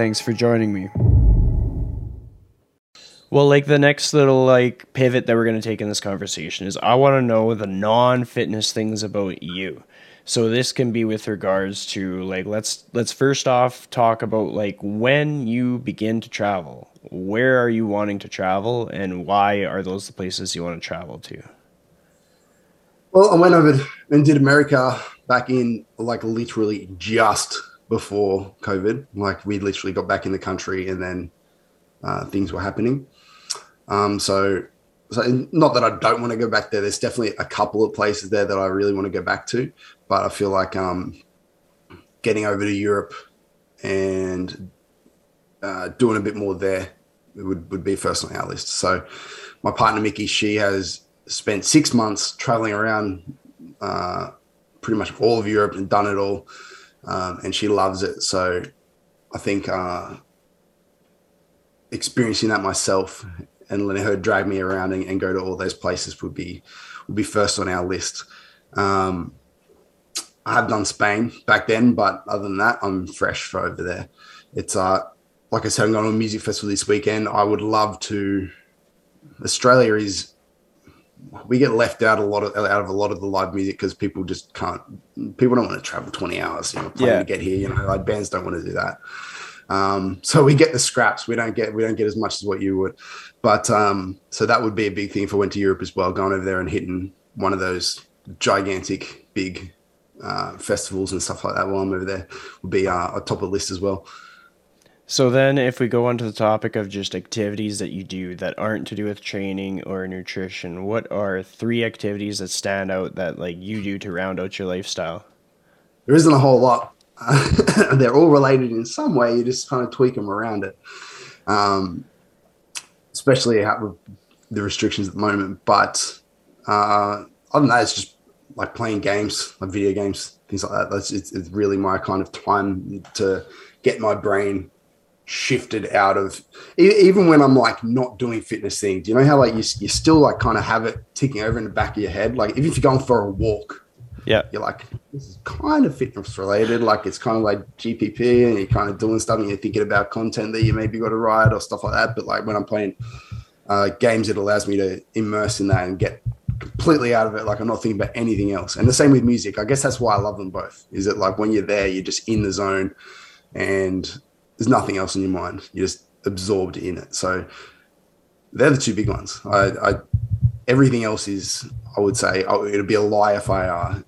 Thanks for joining me. Well, like the next little like pivot that we're going to take in this conversation is I want to know the non-fitness things about you. So this can be with regards to like let's let's first off talk about like when you begin to travel. Where are you wanting to travel and why are those the places you want to travel to? Well, I went over and did America back in like literally just before COVID. Like we literally got back in the country and then uh, things were happening. Um, so, so not that I don't want to go back there. There's definitely a couple of places there that I really want to go back to, but I feel like um, getting over to Europe and uh, doing a bit more there would, would be first on our list. So my partner Mickey, she has spent six months traveling around uh, pretty much all of Europe and done it all um, and she loves it. So I think uh, experiencing that myself and letting her drag me around and, and, go to all those places would be would be first on our list. Um, I have done Spain back then, but other than that, I'm fresh for over there. It's uh, like I said, I'm going to a music festival this weekend. I would love to. Australia is we get left out a lot of out of a lot of the live music because people just can't. People don't want to travel twenty hours, you know, yeah. to get here. You know, like bands don't want to do that. Um, so we get the scraps. We don't get we don't get as much as what you would. But um, so that would be a big thing if I went to Europe as well, going over there and hitting one of those gigantic big uh, festivals and stuff like that while I'm over there would be uh, a top of the list as well. So then, if we go on to the topic of just activities that you do that aren't to do with training or nutrition, what are three activities that stand out that like you do to round out your lifestyle? There isn't a whole lot. They're all related in some way. You just kind of tweak them around it, um, especially with the restrictions at the moment. But uh, other than that, it's just like playing games, like video games, things like that. That's it's, it's really my kind of time to get my brain shifted out of even when I'm like not doing fitness things. You know how like you, you still like kind of have it ticking over in the back of your head. Like even if you're going for a walk, yeah, you're like this is kind of fitness related. Like it's kind of like GPP, and you're kind of doing stuff, and you're thinking about content that you maybe got to write or stuff like that. But like when I'm playing uh, games, it allows me to immerse in that and get completely out of it. Like I'm not thinking about anything else. And the same with music. I guess that's why I love them both. Is that like when you're there, you're just in the zone and there's nothing else in your mind. You're just absorbed in it. So they're the two big ones. I, I everything else is, I would say, oh, it'd be a lie if I uh,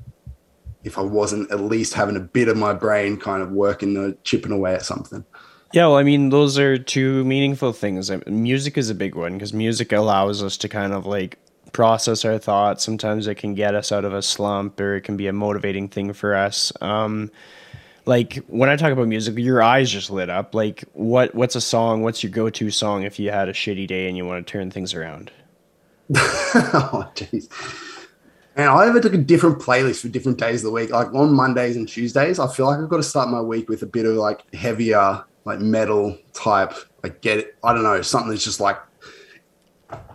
if I wasn't at least having a bit of my brain kind of working, the chipping away at something. Yeah, well, I mean, those are two meaningful things. music is a big one because music allows us to kind of like process our thoughts. Sometimes it can get us out of a slump, or it can be a motivating thing for us. Um, like when I talk about music, your eyes just lit up. Like what what's a song? What's your go to song if you had a shitty day and you want to turn things around? oh jeez. And I ever took a different playlist for different days of the week. Like on Mondays and Tuesdays, I feel like I've got to start my week with a bit of like heavier, like metal type. Like get it, I don't know, something that's just like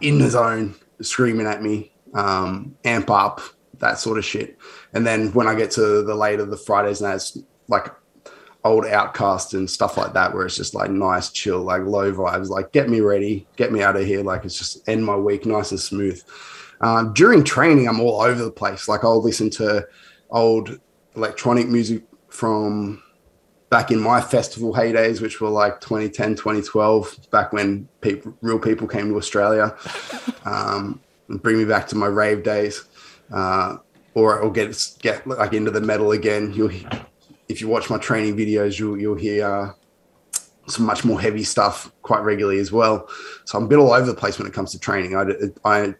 in the zone, screaming at me, um, amp up, that sort of shit. And then when I get to the later the Fridays and that's like old OutKast and stuff like that, where it's just like nice, chill, like low vibes, like get me ready, get me out of here. Like it's just end my week nice and smooth. Um, during training, I'm all over the place. Like I'll listen to old electronic music from back in my festival heydays, which were like 2010, 2012, back when people, real people came to Australia, um, and bring me back to my rave days. Uh, or or get get like into the metal again. You'll if you watch my training videos, you'll you'll hear uh, some much more heavy stuff quite regularly as well. So I'm a bit all over the place when it comes to training. I I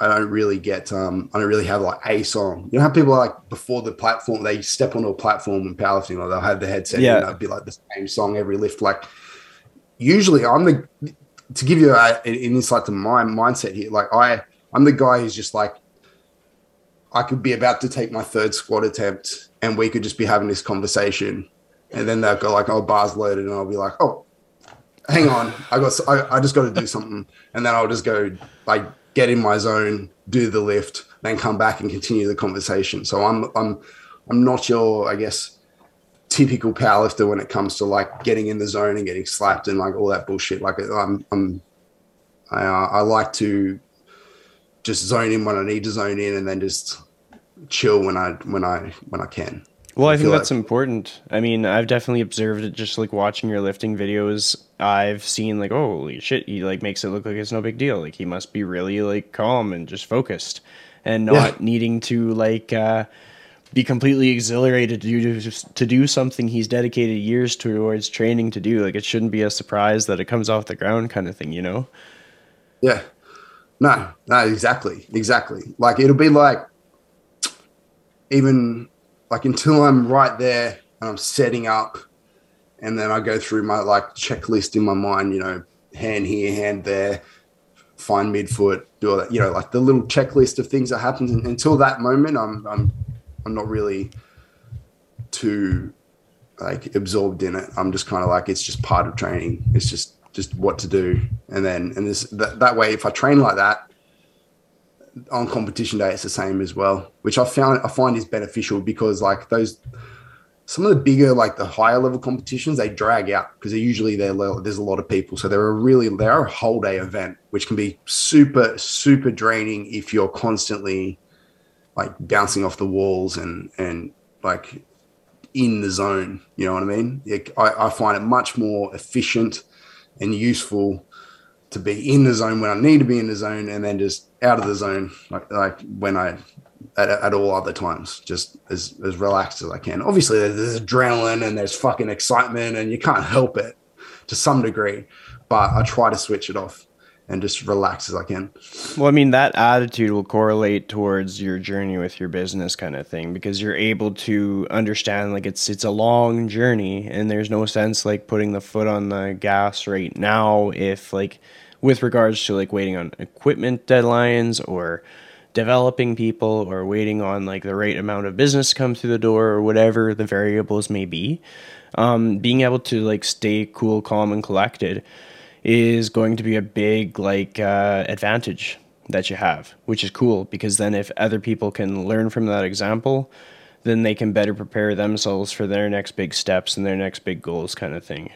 I don't really get um I don't really have like a song. You know how people like before the platform they step onto a platform and powerlifting or they'll have the headset Yeah. and it'll be like the same song every lift. Like usually I'm the to give you a, an insight to my mindset here. Like I I'm the guy who's just like I could be about to take my third squat attempt and we could just be having this conversation. And then they'll go like oh bars loaded. And I'll be like oh hang on. I got I, I just got to do something. And then I'll just go like get in my zone do the lift then come back and continue the conversation. So I'm I'm I'm not your I guess typical powerlifter when it comes to like getting in the zone and getting slapped and like all that bullshit. Like I'm I'm I, uh, I like to just zone in when I need to zone in and then just chill when I when I when I can Well, I, I think that's like- important. I mean, I've definitely observed it just like watching your lifting videos. I've seen like, oh, holy shit, he like makes it look like it's no big deal. Like he must be really like calm and just focused and not Yeah. needing to like uh be completely exhilarated to do to do something he's dedicated years towards training to do. Like it shouldn't be a surprise that it comes off the ground kind of thing, you know? Yeah. No, no, exactly. Exactly. Like it'll be like even like until I'm right there and I'm setting up and then I go through my like checklist in my mind, you know, hand here, hand there, find midfoot, do all that, you know, like the little checklist of things that happens and until that moment I'm I'm I'm not really too like absorbed in it. I'm just kind of like it's just part of training. It's just just what to do, and then and this that, that way, if I train like that on competition day, it's the same as well, which I found I find is beneficial because like those some of the bigger like the higher level competitions they drag out because they're usually there there's a lot of people so they're a really they're a whole day event which can be super super draining if you're constantly like bouncing off the walls and and like in the zone. You know what I mean? Like, I, I find it much more efficient and useful to be in the zone when I need to be in the zone, and then just out of the zone like like when I at, at all other times, just as as relaxed as I can. Obviously, there's, there's adrenaline and there's fucking excitement, and you can't help it to some degree, but I try to switch it off and just relax as I can. Well, I mean, that attitude will correlate towards your journey with your business kind of thing because you're able to understand like it's it's a long journey and there's no sense like putting the foot on the gas right now if like with regards to like waiting on equipment deadlines or developing people or waiting on like the right amount of business come through the door or whatever the variables may be. Um, being able to like stay cool, calm, and collected is going to be a big like uh, advantage that you have, which is cool because then if other people can learn from that example, then they can better prepare themselves for their next big steps and their next big goals, kind of thing.